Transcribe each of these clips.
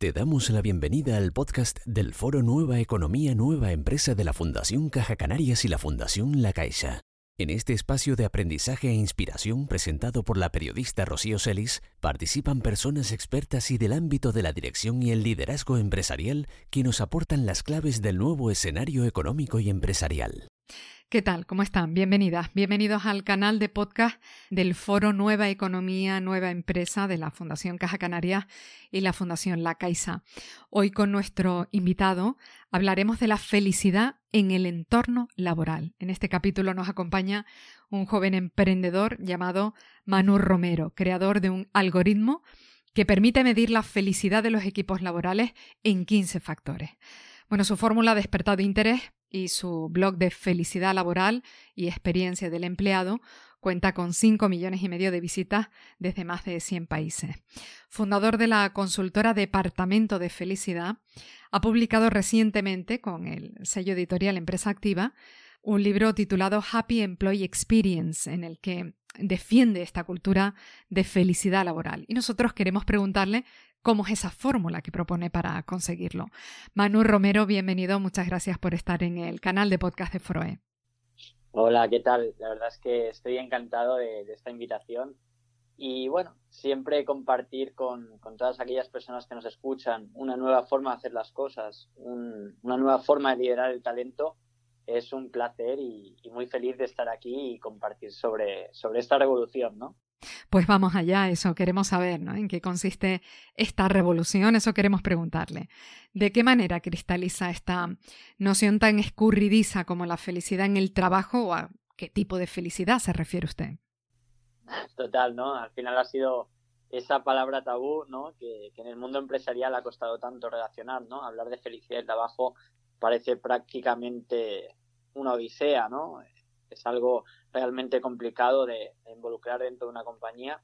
Te damos la bienvenida al podcast del Foro Nueva Economía Nueva Empresa de la Fundación Caja Canarias y la Fundación La Caixa. En este espacio de aprendizaje e inspiración presentado por la periodista Rocío Celis, participan personas expertas y del ámbito de la dirección y el liderazgo empresarial que nos aportan las claves del nuevo escenario económico y empresarial. ¿Qué tal? ¿Cómo están? Bienvenidas, bienvenidos al canal de podcast del Foro Nueva Economía, Nueva Empresa de la Fundación Caja Canaria y la Fundación La Caixa. Hoy con nuestro invitado hablaremos de la felicidad en el entorno laboral. En este capítulo nos acompaña un joven emprendedor llamado Manu Romero, creador de un algoritmo que permite medir la felicidad de los equipos laborales en 15 factores. Bueno, su fórmula ha despertado interés y su blog de felicidad laboral y experiencia del empleado cuenta con 5 millones y medio de visitas desde más de 100 países. Fundador de la consultora Departamento de Felicidad, ha publicado recientemente con el sello editorial Empresa Activa un libro titulado Happy Employee Experience, en el que defiende esta cultura de felicidad laboral. Y nosotros queremos preguntarle cómo es esa fórmula que propone para conseguirlo. Manu Romero, bienvenido, muchas gracias por estar en el canal de podcast de Froe. Hola, ¿qué tal? La verdad es que estoy encantado de, esta invitación y bueno, siempre compartir con, todas aquellas personas que nos escuchan una nueva forma de hacer las cosas, una nueva forma de liderar el talento, es un placer y, y, muy feliz de estar aquí y compartir sobre, sobre esta revolución, ¿no? Pues vamos allá, eso queremos saber, ¿no? ¿En qué consiste esta revolución? Eso queremos preguntarle. ¿De qué manera cristaliza esta noción tan escurridiza como la felicidad en el trabajo o a qué tipo de felicidad se refiere usted? Total, ¿no? Al final ha sido esa palabra tabú, ¿no? Que, que en el mundo empresarial ha costado tanto relacionar, ¿no? Hablar de felicidad y trabajo parece prácticamente una odisea, ¿no? es algo realmente complicado de, involucrar dentro de una compañía.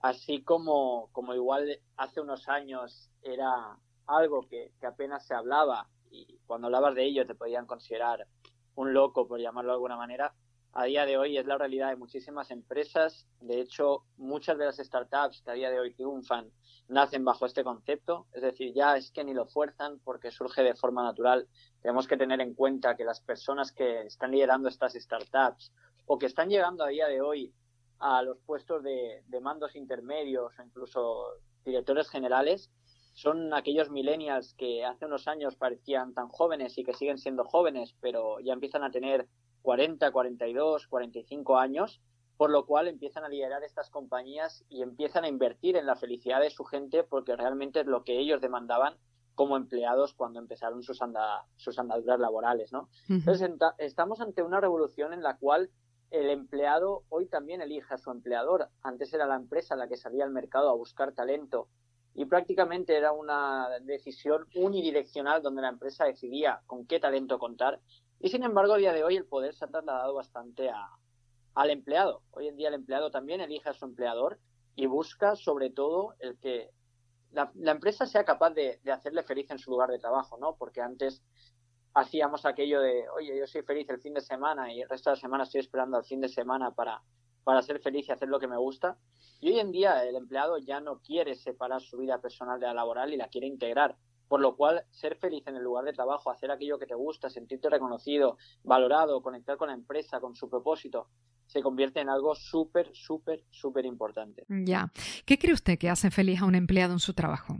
Así como, como igual hace unos años era algo que, apenas se hablaba y cuando hablabas de ello te podían considerar un loco, por llamarlo de alguna manera, a día de hoy es la realidad de muchísimas empresas. De hecho, muchas de las startups que a día de hoy triunfan nacen bajo este concepto. Es decir, ya es que ni lo fuerzan porque surge de forma natural. Tenemos que tener en cuenta que las personas que están liderando estas startups o que están llegando a día de hoy a los puestos de, de mandos intermedios o incluso directores generales son aquellos millennials que hace unos años parecían tan jóvenes y que siguen siendo jóvenes, pero ya empiezan a tener 40, 42, 45 años, por lo cual empiezan a liderar estas compañías y empiezan a invertir en la felicidad de su gente porque realmente es lo que ellos demandaban como empleados cuando empezaron sus, sus andaduras laborales, ¿no? Entonces estamos ante una revolución en la cual el empleado hoy también elige a su empleador. Antes era la empresa la que salía al mercado a buscar talento y prácticamente era una decisión unidireccional donde la empresa decidía con qué talento contar y sin embargo, a día de hoy el poder se ha trasladado bastante a, al empleado. Hoy en día el empleado también elige a su empleador y busca sobre todo el que la, empresa sea capaz de, hacerle feliz en su lugar de trabajo, ¿no? Porque antes hacíamos aquello de, oye, yo soy feliz el fin de semana y el resto de la semana estoy esperando al fin de semana para, para ser feliz y hacer lo que me gusta. Y hoy en día el empleado ya no quiere separar su vida personal de la laboral y la quiere integrar. Por lo cual, ser feliz en el lugar de trabajo, hacer aquello que te gusta, sentirte reconocido, valorado, conectar con la empresa, con su propósito, se convierte en algo súper, súper, súper importante. Ya. ¿Qué cree usted que hace feliz a un empleado en su trabajo?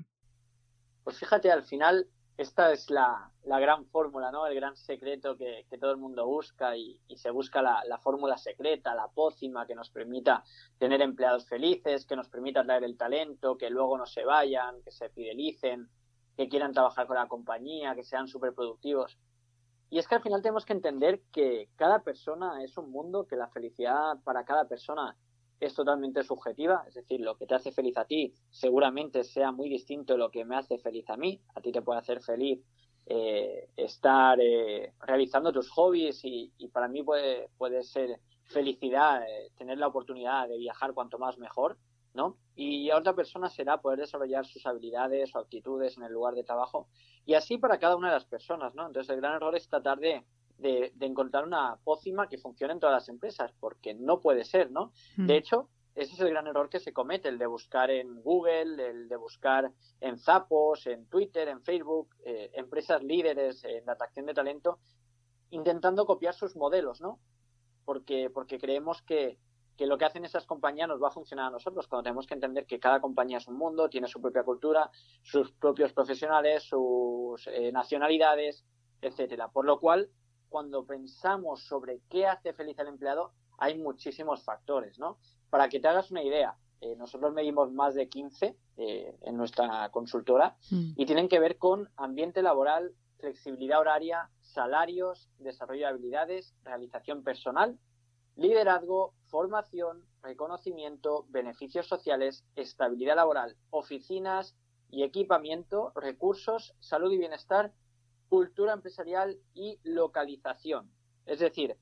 Pues fíjate, al final, esta es la, gran fórmula, ¿no? El gran secreto que, todo el mundo busca y, se busca la, la, fórmula secreta, la pócima que nos permita tener empleados felices, que nos permita traer el talento, que luego no se vayan, que se fidelicen, que quieran trabajar con la compañía, que sean súper productivos. Y es que al final tenemos que entender que cada persona es un mundo, que la felicidad para cada persona es totalmente subjetiva, es decir, lo que te hace feliz a ti seguramente sea muy distinto de lo que me hace feliz a mí. A ti te puede hacer feliz eh, estar eh, realizando tus hobbies y, para mí puede, puede ser felicidad eh, tener la oportunidad de viajar cuanto más mejor. ¿No? Y a otra persona será poder desarrollar sus habilidades o actitudes en el lugar de trabajo. Y así para cada una de las personas, ¿no? Entonces el gran error es tratar de, de, encontrar una pócima que funcione en todas las empresas, porque no puede ser, ¿no? De hecho, ese es el gran error que se comete, el de buscar en Google, el de buscar en Zappos, en Twitter, en Facebook, eh, empresas líderes en la atracción de talento, intentando copiar sus modelos, ¿no? Porque, porque creemos que, que lo que hacen esas compañías nos va a funcionar a nosotros, cuando tenemos que entender que cada compañía es un mundo, tiene su propia cultura, sus propios profesionales, sus eh, nacionalidades, etcétera. Por lo cual, cuando pensamos sobre qué hace feliz al empleado, hay muchísimos factores, ¿no? Para que te hagas una idea, eh, nosotros medimos más de 15 eh, en nuestra consultora mm. y tienen que ver con ambiente laboral, flexibilidad horaria, salarios, desarrollo de habilidades, realización personal, liderazgo, formación, reconocimiento, beneficios sociales, estabilidad laboral, oficinas y equipamiento, recursos, salud y bienestar, cultura empresarial y localización. Es decir,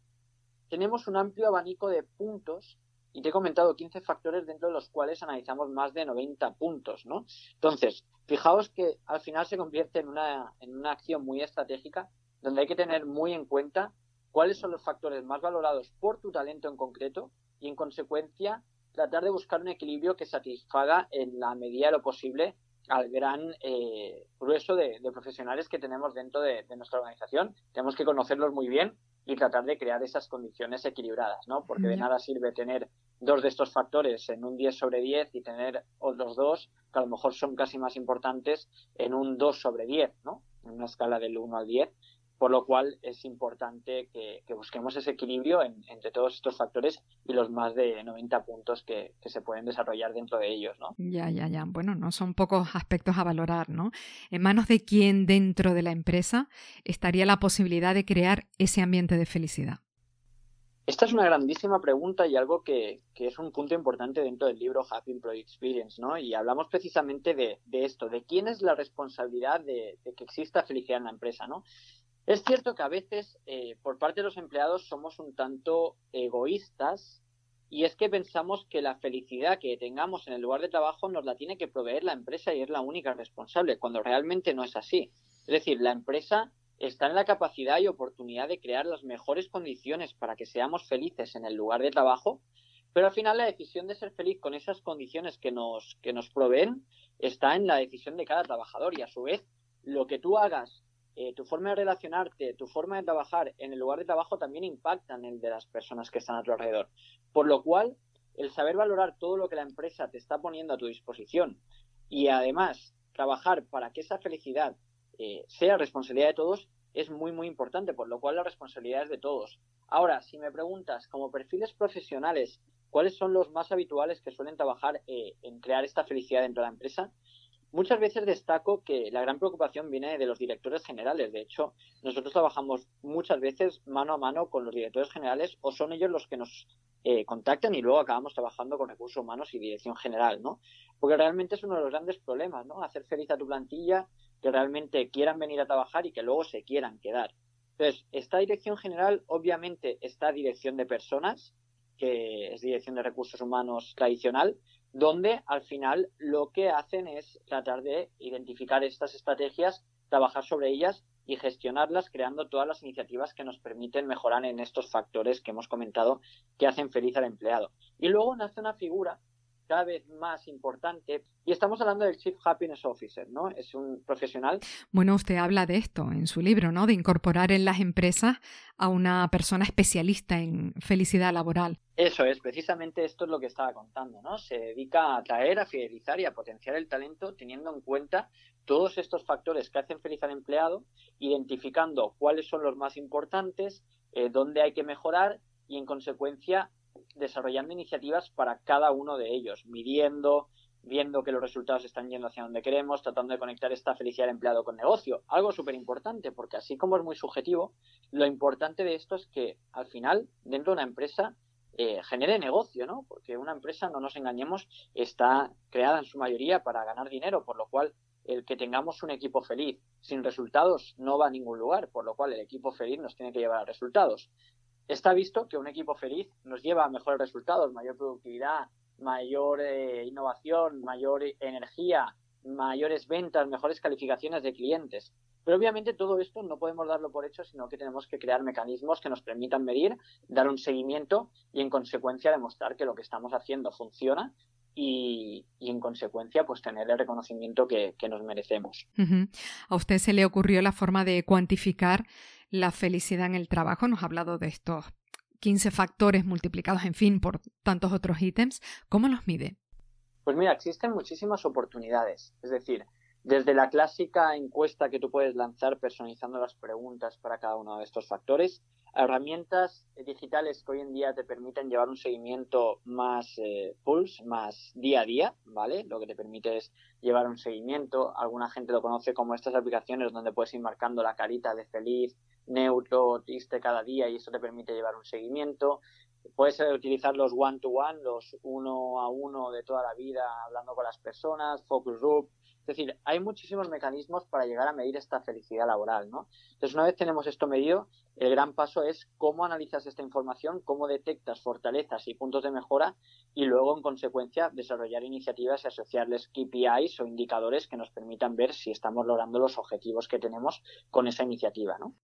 tenemos un amplio abanico de puntos y te he comentado 15 factores dentro de los cuales analizamos más de 90 puntos, ¿no? Entonces, fijaos que al final se convierte en una, en una acción muy estratégica donde hay que tener muy en cuenta cuáles son los factores más valorados por tu talento en concreto y, en consecuencia, tratar de buscar un equilibrio que satisfaga en la medida de lo posible al gran eh, grueso de, profesionales que tenemos dentro de, nuestra organización. Tenemos que conocerlos muy bien y tratar de crear esas condiciones equilibradas, ¿no? Porque de nada sirve tener dos de estos factores en un 10 sobre 10 y tener otros dos que a lo mejor son casi más importantes en un 2 sobre 10, ¿no? En una escala del 1 al 10 por lo cual es importante que, busquemos ese equilibrio entre todos estos factores y los más de 90 puntos que, se pueden desarrollar dentro de ellos, ¿no? Ya, ya, ya. Bueno, no son pocos aspectos a valorar, ¿no? ¿En manos de quién dentro de la empresa estaría la posibilidad de crear ese ambiente de felicidad? Esta es una grandísima pregunta y algo que, es un punto importante dentro del libro Happy Employee Experience, ¿no? Y hablamos precisamente de, esto, de quién es la responsabilidad de, de, que exista felicidad en la empresa, ¿no? Es cierto que a veces eh, por parte de los empleados somos un tanto egoístas y es que pensamos que la felicidad que tengamos en el lugar de trabajo nos la tiene que proveer la empresa y es la única responsable, cuando realmente no es así. Es decir, la empresa está en la capacidad y oportunidad de crear las mejores condiciones para que seamos felices en el lugar de trabajo, pero al final la decisión de ser feliz con esas condiciones que nos, que nos proveen está en la decisión de cada trabajador y a su vez lo que tú hagas eh, tu forma de relacionarte, tu forma de trabajar en el lugar de trabajo también impacta en el de las personas que están a tu alrededor. Por lo cual, el saber valorar todo lo que la empresa te está poniendo a tu disposición y además trabajar para que esa felicidad eh, sea responsabilidad de todos es muy, muy importante, por lo cual la responsabilidad es de todos. Ahora, si me preguntas, como perfiles profesionales, ¿cuáles son los más habituales que suelen trabajar eh, en crear esta felicidad dentro de la empresa? Muchas veces destaco que la gran preocupación viene de los directores generales. De hecho, nosotros trabajamos muchas veces mano a mano con los directores generales o son ellos los que nos eh, contactan y luego acabamos trabajando con recursos humanos y dirección general, ¿no? Porque realmente es uno de los grandes problemas, ¿no? Hacer feliz a tu plantilla, que realmente quieran venir a trabajar y que luego se quieran quedar. Entonces, esta dirección general, obviamente, está dirección de personas, que es dirección de recursos humanos tradicional, donde al final lo que hacen es tratar de identificar estas estrategias, trabajar sobre ellas y gestionarlas creando todas las iniciativas que nos permiten mejorar en estos factores que hemos comentado que hacen feliz al empleado. Y luego nace una figura cada vez más importante. Y estamos hablando del Chief Happiness Officer, ¿no? Es un profesional. Bueno, usted habla de esto en su libro, ¿no? De incorporar en las empresas a una persona especialista en felicidad laboral. Eso es, precisamente esto es lo que estaba contando, ¿no? Se dedica a atraer, a fidelizar y a potenciar el talento teniendo en cuenta todos estos factores que hacen feliz al empleado, identificando cuáles son los más importantes, eh, dónde hay que mejorar y en consecuencia desarrollando iniciativas para cada uno de ellos, midiendo, viendo que los resultados están yendo hacia donde queremos, tratando de conectar esta felicidad del empleado con negocio. Algo súper importante, porque así como es muy subjetivo, lo importante de esto es que al final, dentro de una empresa, eh, genere negocio, ¿no? Porque una empresa, no nos engañemos, está creada en su mayoría para ganar dinero, por lo cual el que tengamos un equipo feliz sin resultados no va a ningún lugar, por lo cual el equipo feliz nos tiene que llevar a resultados. Está visto que un equipo feliz nos lleva a mejores resultados, mayor productividad, mayor eh, innovación, mayor energía mayores ventas, mejores calificaciones de clientes. Pero obviamente todo esto no podemos darlo por hecho, sino que tenemos que crear mecanismos que nos permitan medir, dar un seguimiento y en consecuencia demostrar que lo que estamos haciendo funciona y, en consecuencia pues tener el reconocimiento que, nos merecemos. A usted se le ocurrió la forma de cuantificar la felicidad en el trabajo. Nos ha hablado de estos 15 factores multiplicados, en fin, por tantos otros ítems. ¿Cómo los mide? Pues mira, existen muchísimas oportunidades. Es decir, desde la clásica encuesta que tú puedes lanzar personalizando las preguntas para cada uno de estos factores, herramientas digitales que hoy en día te permiten llevar un seguimiento más eh, pulse, más día a día, ¿vale? Lo que te permite es llevar un seguimiento. Alguna gente lo conoce como estas aplicaciones donde puedes ir marcando la carita de feliz, neutro, triste cada día y eso te permite llevar un seguimiento. Puedes utilizar los one-to-one, -one, los uno a uno de toda la vida, hablando con las personas, focus group, es decir, hay muchísimos mecanismos para llegar a medir esta felicidad laboral, ¿no? Entonces, una vez tenemos esto medido, el gran paso es cómo analizas esta información, cómo detectas fortalezas y puntos de mejora y luego, en consecuencia, desarrollar iniciativas y asociarles KPIs o indicadores que nos permitan ver si estamos logrando los objetivos que tenemos con esa iniciativa, ¿no?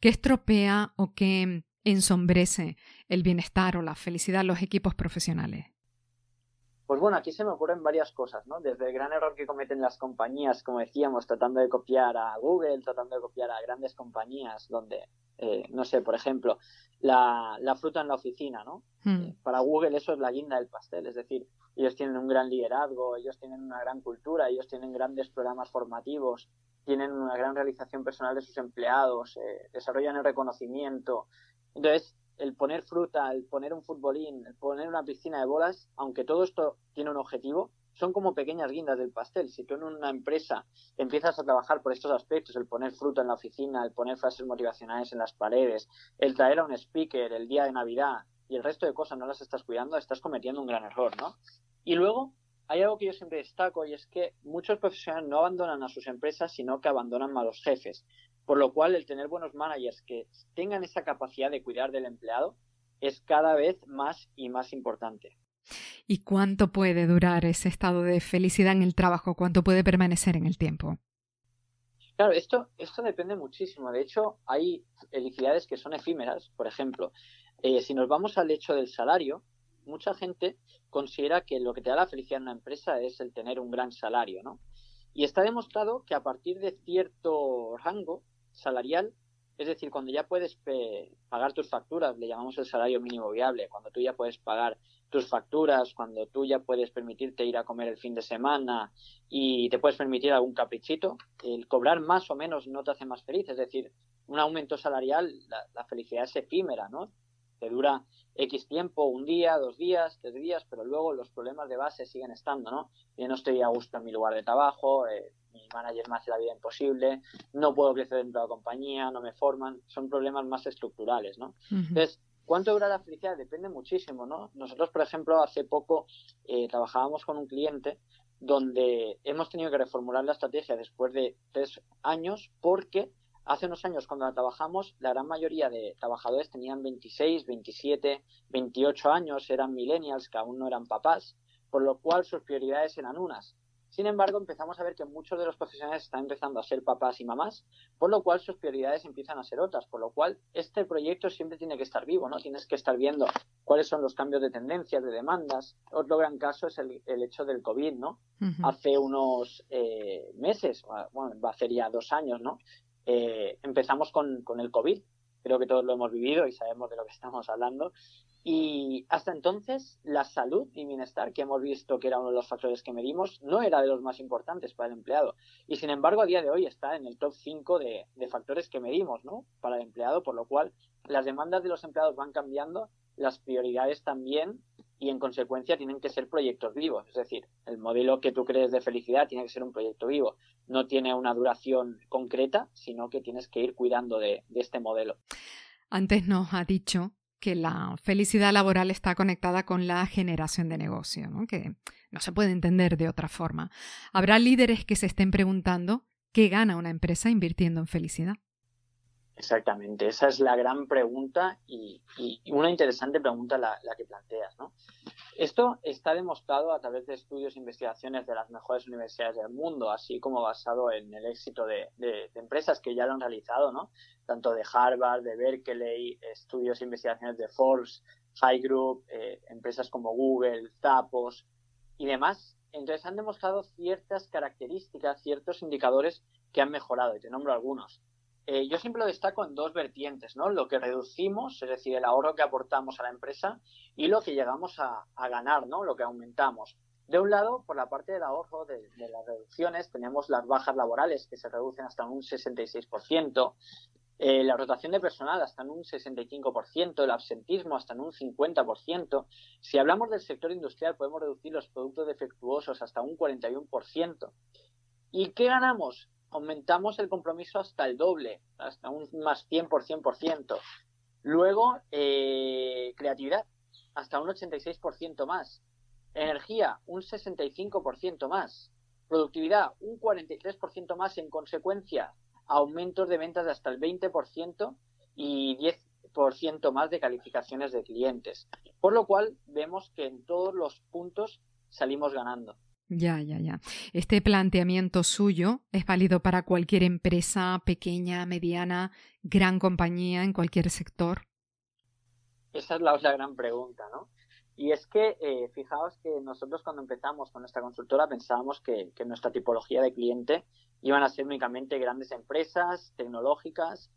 ¿Qué estropea o qué ensombrece el bienestar o la felicidad de los equipos profesionales? Pues bueno, aquí se me ocurren varias cosas, ¿no? Desde el gran error que cometen las compañías, como decíamos, tratando de copiar a Google, tratando de copiar a grandes compañías, donde, eh, no sé, por ejemplo, la, fruta en la oficina, ¿no? Hmm. Eh, para Google eso es la guinda del pastel, es decir, ellos tienen un gran liderazgo, ellos tienen una gran cultura, ellos tienen grandes programas formativos, tienen una gran realización personal de sus empleados, eh, desarrollan el reconocimiento. Entonces, el poner fruta, el poner un futbolín, el poner una piscina de bolas, aunque todo esto tiene un objetivo, son como pequeñas guindas del pastel. Si tú en una empresa empiezas a trabajar por estos aspectos, el poner fruta en la oficina, el poner frases motivacionales en las paredes, el traer a un speaker el día de Navidad y el resto de cosas no las estás cuidando, estás cometiendo un gran error, ¿no? Y luego hay algo que yo siempre destaco y es que muchos profesionales no abandonan a sus empresas, sino que abandonan a los jefes. Por lo cual, el tener buenos managers que tengan esa capacidad de cuidar del empleado es cada vez más y más importante. ¿Y cuánto puede durar ese estado de felicidad en el trabajo? ¿Cuánto puede permanecer en el tiempo? Claro, esto, esto depende muchísimo. De hecho, hay felicidades que son efímeras. Por ejemplo, eh, si nos vamos al hecho del salario, mucha gente considera que lo que te da la felicidad en una empresa es el tener un gran salario, ¿no? Y está demostrado que a partir de cierto rango, salarial, es decir, cuando ya puedes pagar tus facturas, le llamamos el salario mínimo viable, cuando tú ya puedes pagar tus facturas, cuando tú ya puedes permitirte ir a comer el fin de semana y te puedes permitir algún caprichito, el cobrar más o menos no te hace más feliz, es decir, un aumento salarial, la, la felicidad es efímera, ¿no? Te dura X tiempo, un día, dos días, tres días, pero luego los problemas de base siguen estando, ¿no? Yo no estoy a gusto en mi lugar de trabajo, eh, mi manager me hace la vida imposible, no puedo crecer dentro de la compañía, no me forman, son problemas más estructurales, ¿no? Entonces, ¿cuánto dura la felicidad? Depende muchísimo, ¿no? Nosotros, por ejemplo, hace poco eh, trabajábamos con un cliente donde hemos tenido que reformular la estrategia después de tres años porque Hace unos años, cuando trabajamos, la gran mayoría de trabajadores tenían 26, 27, 28 años, eran millennials que aún no eran papás, por lo cual sus prioridades eran unas. Sin embargo, empezamos a ver que muchos de los profesionales están empezando a ser papás y mamás, por lo cual sus prioridades empiezan a ser otras, por lo cual este proyecto siempre tiene que estar vivo, ¿no? Tienes que estar viendo cuáles son los cambios de tendencias, de demandas. Otro gran caso es el, hecho del COVID, ¿no? Hace unos eh, meses, bueno, va a ser ya dos años, ¿no? Eh, empezamos con, con, el COVID, creo que todos lo hemos vivido y sabemos de lo que estamos hablando. Y hasta entonces, la salud y bienestar, que hemos visto que era uno de los factores que medimos, no era de los más importantes para el empleado. Y sin embargo, a día de hoy está en el top 5 de, de factores que medimos ¿no? para el empleado, por lo cual las demandas de los empleados van cambiando, las prioridades también, y en consecuencia tienen que ser proyectos vivos. Es decir, el modelo que tú crees de felicidad tiene que ser un proyecto vivo. No tiene una duración concreta, sino que tienes que ir cuidando de, este modelo. Antes nos ha dicho que la felicidad laboral está conectada con la generación de negocio, que no se puede entender de otra forma. ¿Habrá líderes que se estén preguntando qué gana una empresa invirtiendo en felicidad? Exactamente, esa es la gran pregunta y, una interesante pregunta la, que planteas, ¿no? Esto está demostrado a través de estudios e investigaciones de las mejores universidades del mundo, así como basado en el éxito de, empresas que ya lo han realizado, ¿no? Tanto de Harvard, de Berkeley, estudios e investigaciones de Forbes, High Group, eh, empresas como Google, Zappos y demás. Entonces han demostrado ciertas características, ciertos indicadores que han mejorado, y te nombro algunos. Eh, yo siempre lo destaco en dos vertientes, ¿no? Lo que reducimos, es decir, el ahorro que aportamos a la empresa y lo que llegamos a, ganar, ¿no? Lo que aumentamos. De un lado, por la parte del ahorro de, las reducciones, tenemos las bajas laborales que se reducen hasta un 66%, eh, la rotación de personal hasta en un 65%, el absentismo hasta en un 50%. Si hablamos del sector industrial, podemos reducir los productos defectuosos hasta un 41%. ¿Y qué ganamos? Aumentamos el compromiso hasta el doble, hasta un más 100%. Por 100%. Luego, eh, creatividad, hasta un 86% más. Energía, un 65% más. Productividad, un 43% más. En consecuencia, aumentos de ventas de hasta el 20% y 10% más de calificaciones de clientes. Por lo cual, vemos que en todos los puntos salimos ganando. Ya, ya, ya. Este planteamiento suyo es válido para cualquier empresa, pequeña, mediana, gran compañía, en cualquier sector. Esa es la, gran pregunta, ¿no? Y es que, eh, fijaos que nosotros cuando empezamos con nuestra consultora pensábamos que, que nuestra tipología de cliente iban a ser únicamente grandes empresas tecnológicas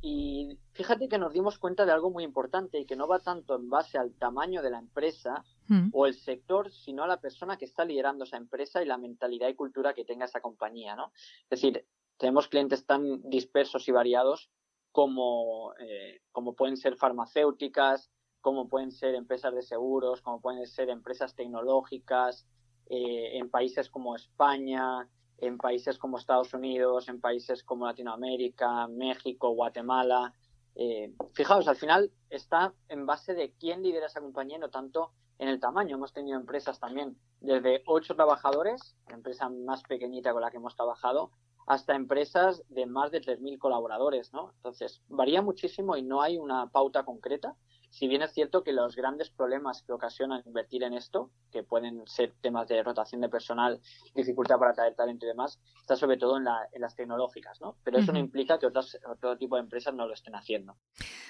y fíjate que nos dimos cuenta de algo muy importante y que no va tanto en base al tamaño de la empresa mm. o el sector, sino a la persona que está liderando esa empresa y la mentalidad y cultura que tenga esa compañía, ¿no? Es decir, tenemos clientes tan dispersos y variados como, eh, como pueden ser farmacéuticas, como pueden ser empresas de seguros, como pueden ser empresas tecnológicas, eh, en países como España, en países como Estados Unidos, en países como Latinoamérica, México, Guatemala. Eh, fijaos, al final está en base de quién lidera esa compañía, no tanto en el tamaño. Hemos tenido empresas también desde ocho trabajadores, la empresa más pequeñita con la que hemos trabajado, hasta empresas de más de 3.000 colaboradores, ¿no? Entonces, varía muchísimo y no hay una pauta concreta si bien es cierto que los grandes problemas que ocasionan invertir en esto, que pueden ser temas de rotación de personal, dificultad para atraer talento y demás, está sobre todo en, las tecnológicas, ¿no? Pero eso no implica que otros, otro tipo de empresas no lo estén haciendo.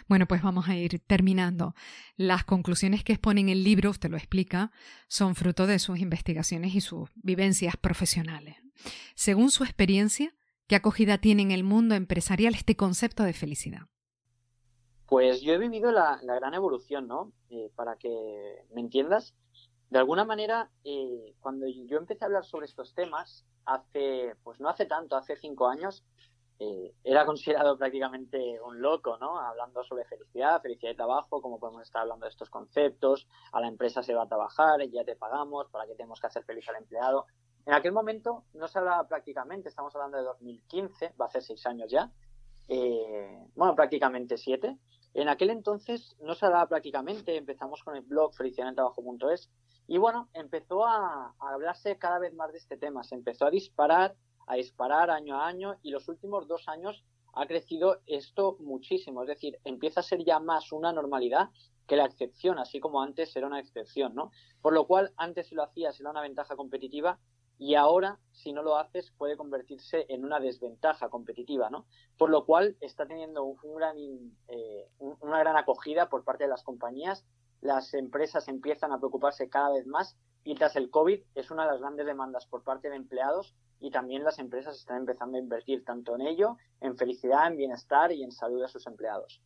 Bueno, pues vamos a ir terminando. Las conclusiones que exponen el libro, usted lo explica, son fruto de sus investigaciones y sus vivencias profesionales. Según su experiencia, ¿qué acogida tiene en el mundo empresarial este concepto de felicidad? Pues yo he vivido la, gran evolución, ¿no? Eh, para que me entiendas. De alguna manera, eh, cuando yo empecé a hablar sobre estos temas, hace, pues no hace tanto, hace cinco años, eh, era considerado prácticamente un loco, ¿no? Hablando sobre felicidad, felicidad y trabajo, cómo podemos estar hablando de estos conceptos, a la empresa se va a trabajar, ya te pagamos, para qué tenemos que hacer feliz al empleado. En aquel momento no se hablaba prácticamente, estamos hablando de 2015, va a ser seis años ya, bueno, prácticamente siete, en aquel entonces no se hablaba prácticamente, empezamos con el blog felicidadentabajo.es y bueno, empezó a, hablarse cada vez más de este tema, se empezó a disparar, a disparar año a año y los últimos dos años ha crecido esto muchísimo, es decir, empieza a ser ya más una normalidad que la excepción, así como antes era una excepción, ¿no? Por lo cual, antes si lo hacías era una ventaja competitiva y ahora, si no lo haces, puede convertirse en una desventaja competitiva, ¿no? Por lo cual está teniendo un gran, eh, una gran acogida por parte de las compañías, las empresas empiezan a preocuparse cada vez más y tras el COVID es una de las grandes demandas por parte de empleados y también las empresas están empezando a invertir tanto en ello, en felicidad, en bienestar y en salud de sus empleados.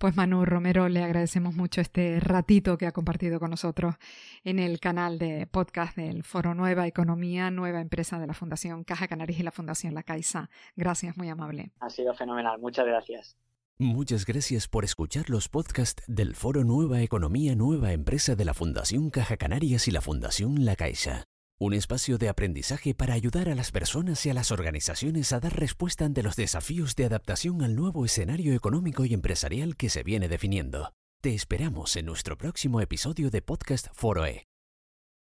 Pues Manu Romero, le agradecemos mucho este ratito que ha compartido con nosotros en el canal de podcast del Foro Nueva Economía, nueva empresa de la Fundación Caja Canarias y la Fundación La Caixa. Gracias, muy amable. Ha sido fenomenal, muchas gracias. Muchas gracias por escuchar los podcasts del Foro Nueva Economía, nueva empresa de la Fundación Caja Canarias y la Fundación La Caixa. Un espacio de aprendizaje para ayudar a las personas y a las organizaciones a dar respuesta ante los desafíos de adaptación al nuevo escenario económico y empresarial que se viene definiendo. Te esperamos en nuestro próximo episodio de Podcast Foroe.